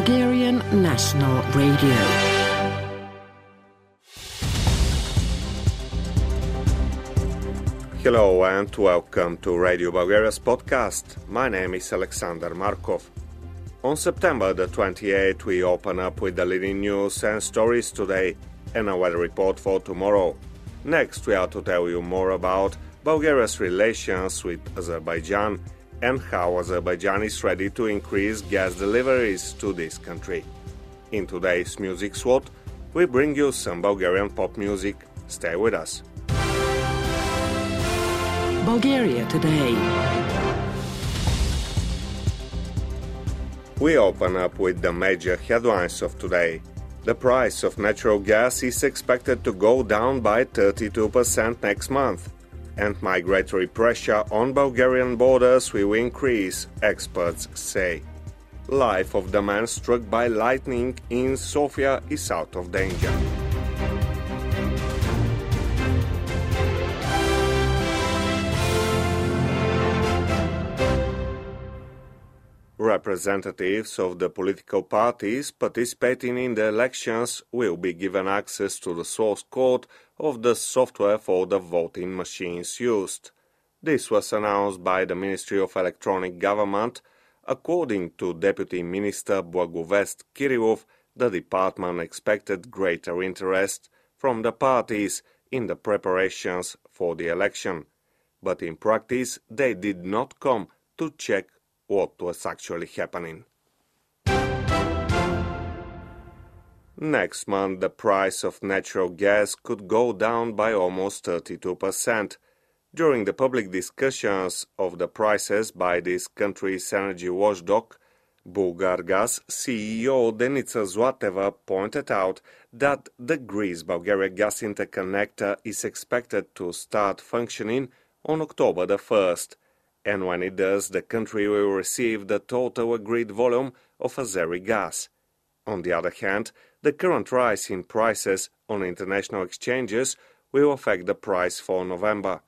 Bulgarian National Radio. Hello and welcome to Radio Bulgaria's podcast. My name is Alexander Markov. On September the 28th, we open up with the leading news and stories today and a weather report for tomorrow. Next, we are to tell you more about Bulgaria's relations with Azerbaijan and how Azerbaijan is ready to increase gas deliveries to this country. In today's Music slot, we bring you some Bulgarian pop music. Stay with us. Bulgaria today. We open up with the major headlines of today. The price of natural gas is expected to go down by 32% next month and migratory pressure on Bulgarian borders will increase, experts say. Life of the man struck by lightning in Sofia is out of danger. Representatives of the political parties participating in the elections will be given access to the source code of the software for the voting machines used. This was announced by the Ministry of Electronic Government. According to Deputy Minister Blagovest Kirillov, the department expected greater interest from the parties in the preparations for the election. But in practice, they did not come to check what was actually happening. Next month, the price of natural gas could go down by almost 32%. During the public discussions of the prices by this country's energy watchdog, Bulgargas CEO Denica Zlateva pointed out that the Greece-Bulgaria gas interconnector is expected to start functioning on October the 1st and when it does, the country will receive the total agreed volume of Azeri gas. On the other hand, the current rise in prices on international exchanges will affect the price for November.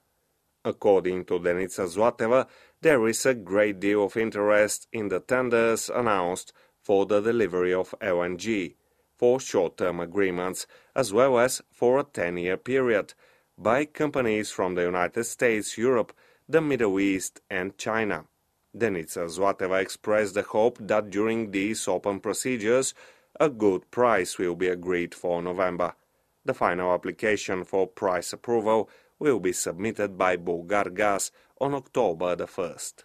According to Denica Zlateva, there is a great deal of interest in the tenders announced for the delivery of LNG, for short-term agreements, as well as for a 10-year period, by companies from the United States, Europe, the Middle East, and China. Denica Zlateva expressed the hope that during these open procedures, a good price will be agreed for November. The final application for price approval will be submitted by Bulgargas on October the 1st.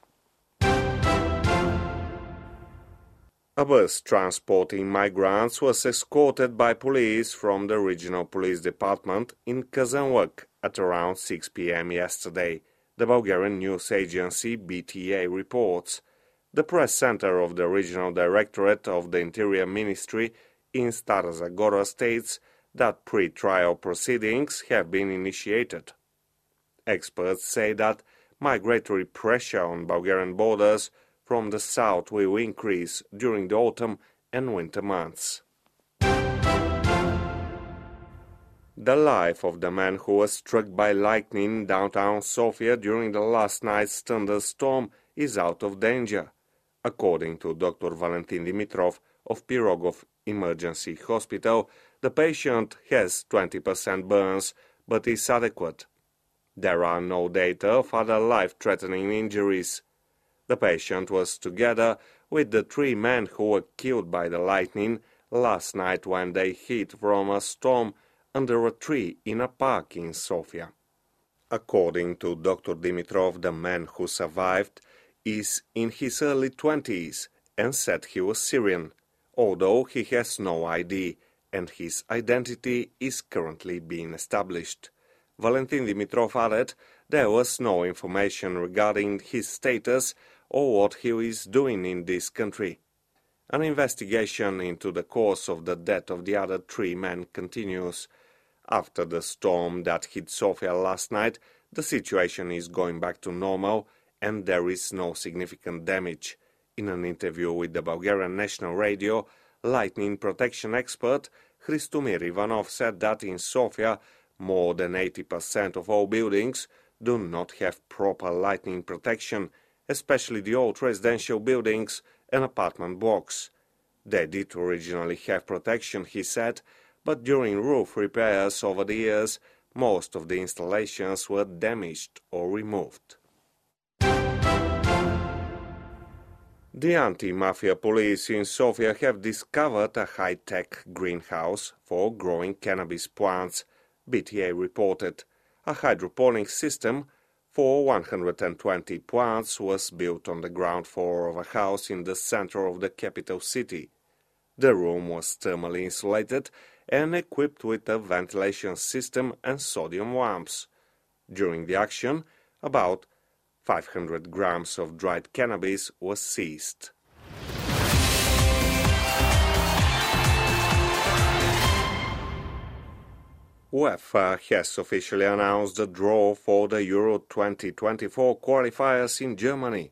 A bus transporting migrants was escorted by police from the regional police department in Kazanlak at around 6 p.m. yesterday the Bulgarian news agency BTA reports. The press center of the Regional Directorate of the Interior Ministry in Stara Zagora states that pre-trial proceedings have been initiated. Experts say that migratory pressure on Bulgarian borders from the south will increase during the autumn and winter months. The life of the man who was struck by lightning in downtown Sofia during the last night's thunderstorm is out of danger, according to Dr. Valentin Dimitrov of Pirogov Emergency Hospital. The patient has 20% burns but is adequate. There are no data of other life-threatening injuries. The patient was together with the three men who were killed by the lightning last night when they hid from a storm under a tree in a park in Sofia. According to Dr. Dimitrov, the man who survived is in his early 20s and said he was Syrian, although he has no ID and his identity is currently being established. Valentin Dimitrov added there was no information regarding his status or what he is doing in this country. An investigation into the cause of the death of the other three men continues. After the storm that hit Sofia last night, the situation is going back to normal and there is no significant damage. In an interview with the Bulgarian National Radio, lightning protection expert Hristomir Ivanov said that in Sofia, more than 80% of all buildings do not have proper lightning protection, especially the old residential buildings and apartment blocks. They did originally have protection, he said, but during roof repairs over the years, most of the installations were damaged or removed. The anti-mafia police in Sofia have discovered a high-tech greenhouse for growing cannabis plants, BTA reported. A hydroponic system for 120 plants was built on the ground floor of a house in the center of the capital city. The room was thermally insulated and equipped with a ventilation system and sodium lamps. During the action, about 500 grams of dried cannabis was seized. UEFA has officially announced the draw for the Euro 2024 qualifiers in Germany.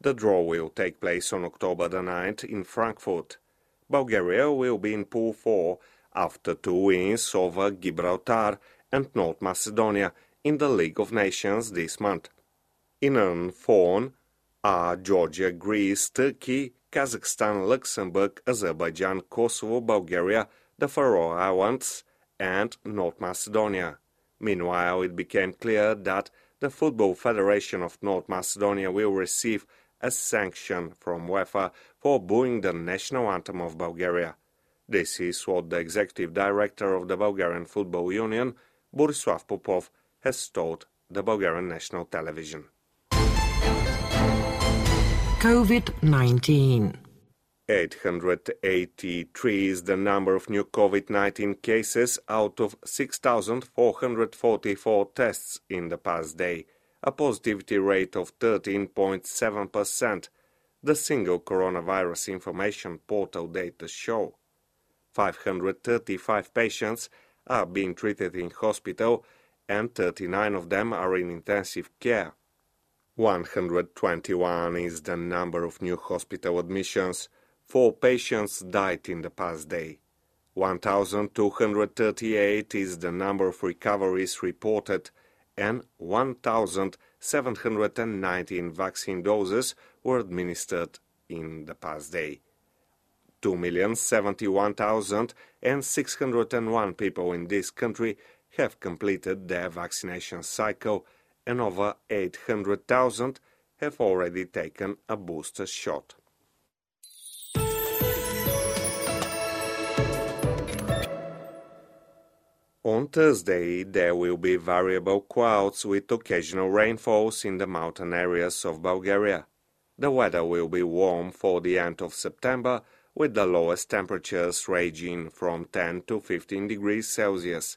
The draw will take place on October the 9th in Frankfurt. Bulgaria will be in Pool 4 after two wins over Gibraltar and North Macedonia in the League of Nations this month. In an phone are Georgia, Greece, Turkey, Kazakhstan, Luxembourg, Azerbaijan, Kosovo, Bulgaria, the Faroe Islands, and North Macedonia. Meanwhile, it became clear that the Football Federation of North Macedonia will receive a sanction from UEFA for booing the national anthem of Bulgaria. This is what the executive director of the Bulgarian Football Union, Borislav Popov, has told the Bulgarian national television. COVID 19. 883 is the number of new COVID 19 cases out of 6,444 tests in the past day, a positivity rate of 13.7%, the single coronavirus information portal data show. 535 patients are being treated in hospital and 39 of them are in intensive care. 121 is the number of new hospital admissions. Four patients died in the past day. 1,238 is the number of recoveries reported, and 1,719 vaccine doses were administered in the past day. 2,071,601 people in this country have completed their vaccination cycle, and over 800,000 have already taken a booster shot. On Thursday, there will be variable clouds with occasional rainfalls in the mountain areas of Bulgaria. The weather will be warm for the end of September, with the lowest temperatures ranging from 10 to 15 degrees Celsius,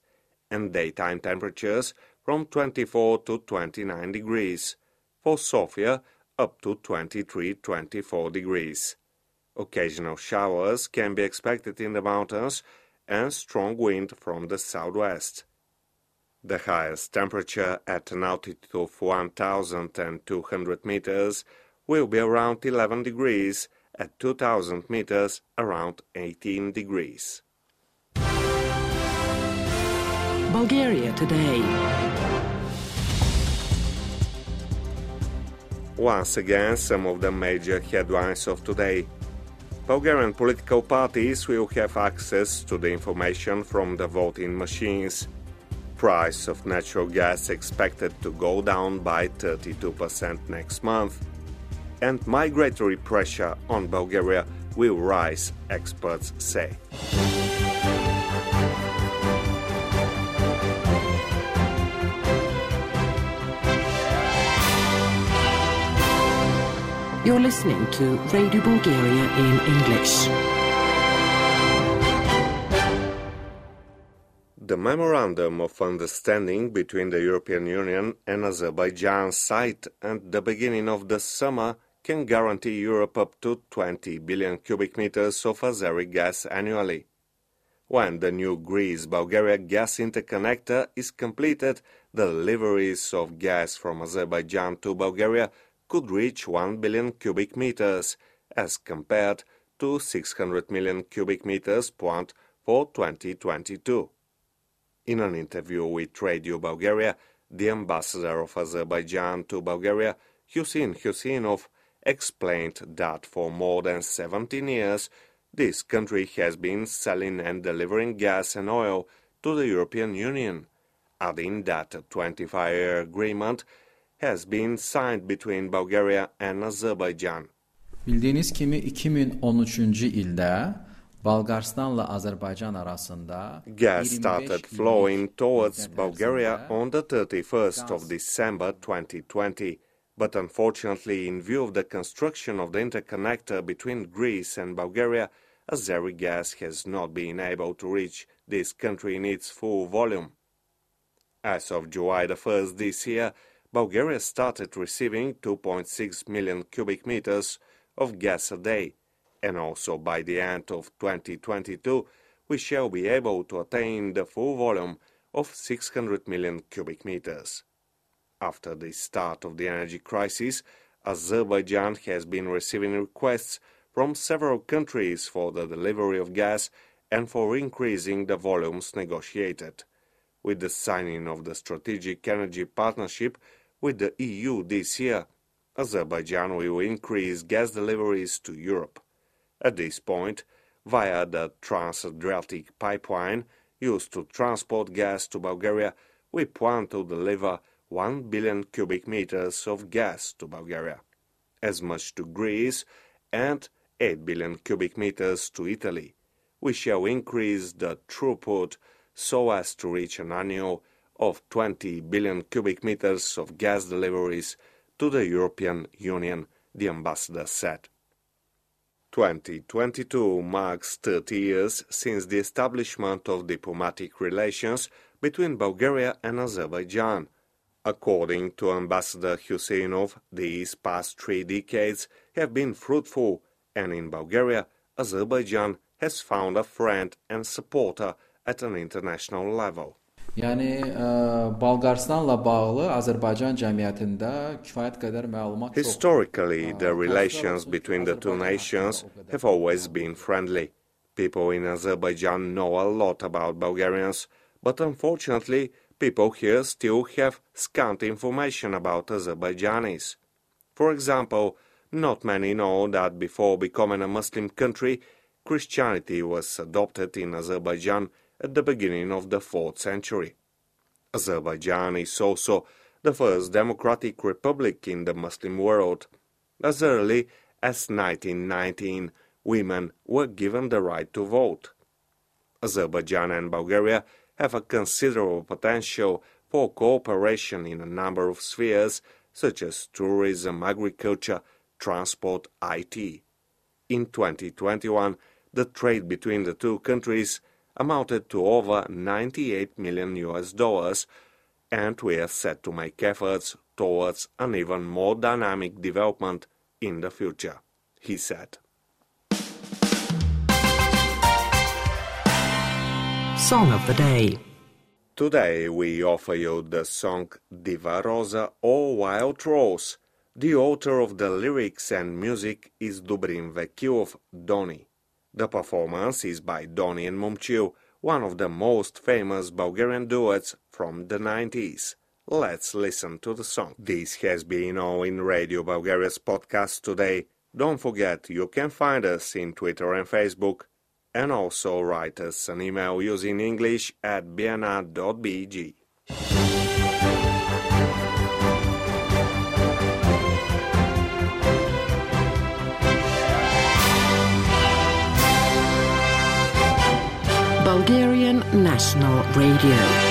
and daytime temperatures from 24 to 29 degrees. For Sofia, up to 23-24 degrees. Occasional showers can be expected in the mountains and strong wind from the southwest. The highest temperature at an altitude of 1,200 meters will be around 11 degrees, at 2,000 meters around 18 degrees. Bulgaria today. Once again, some of the major headlines of today. Bulgarian political parties will have access to the information from the voting machines. Price of natural gas expected to go down by 32% next month. And migratory pressure on Bulgaria will rise, experts say. You're listening to Radio Bulgaria in English. The Memorandum of Understanding between the European Union and Azerbaijan signed at the beginning of the summer can guarantee Europe up to 20 billion cubic meters of Azeri gas annually. When the new Greece-Bulgaria gas interconnector is completed, the deliveries of gas from Azerbaijan to Bulgaria could reach 1 billion cubic meters, as compared to 600 million cubic meters planned for 2022. In an interview with Radio Bulgaria, the ambassador of Azerbaijan to Bulgaria, Hüseyn Hüseynov, explained that for more than 17 years, this country has been selling and delivering gas and oil to the European Union, adding that a 25-year agreement has been signed between Bulgaria and Azerbaijan. Bildiğiniz kimi 2013 ildə Balqaristanla Azərbaycan arasında Gas started flowing towards Bulgaria on the 31st of December 2020, but unfortunately, in view of the construction of the interconnector between Greece and Bulgaria, Azeri gas has not been able to reach this country in its full volume. As of July the 1st this year, Bulgaria started receiving 2.6 million cubic meters of gas a day, and also by the end of 2022 we shall be able to attain the full volume of 600 million cubic meters. After the start of the energy crisis, Azerbaijan has been receiving requests from several countries for the delivery of gas and for increasing the volumes negotiated. With the signing of the Strategic Energy Partnership with the EU this year, Azerbaijan will increase gas deliveries to Europe. At this point, via the Trans-Adriatic pipeline used to transport gas to Bulgaria, we plan to deliver 1 billion cubic meters of gas to Bulgaria, as much to Greece, and 8 billion cubic meters to Italy. We shall increase the throughput so as to reach an annual of 20 billion cubic meters of gas deliveries to the European Union, the ambassador said. 2022 marks 30 years since the establishment of diplomatic relations between Bulgaria and Azerbaijan. According to Ambassador Hüseynov, these past three decades have been fruitful, and in Bulgaria, Azerbaijan has found a friend and supporter at an international level. Yəni bağlı Azərbaycan cəmiyyətində kifayət qədər məlumat çoxdur. Historically, the relations between the two nations have always been friendly. People in Azerbaijan know a lot about Bulgarians, but unfortunately, people here still have scant information about Azerbaijanis. For example, not many know that before becoming a Muslim country, Christianity was adopted in Azerbaijan at the beginning of the 4th century. Azerbaijan is also the first democratic republic in the Muslim world. As early as 1919, women were given the right to vote. Azerbaijan and Bulgaria have a considerable potential for cooperation in a number of spheres such as tourism, agriculture, transport, IT. In 2021, the trade between the two countries amounted to over 98 million US dollars, and we are set to make efforts towards an even more dynamic development in the future, he said. Song of the Day. Today we offer you the song Diva Rosa or Wild Rose. The author of the lyrics and music is Dobrin Vekilov Doni. The performance is by Doni and Momchil, one of the most famous Bulgarian duets from the 90s. Let's listen to the song. This has been all in Radio Bulgaria's podcast today. Don't forget you can find us in Twitter and Facebook, and also write us an email using English at bnr.bg. Bulgarian National Radio.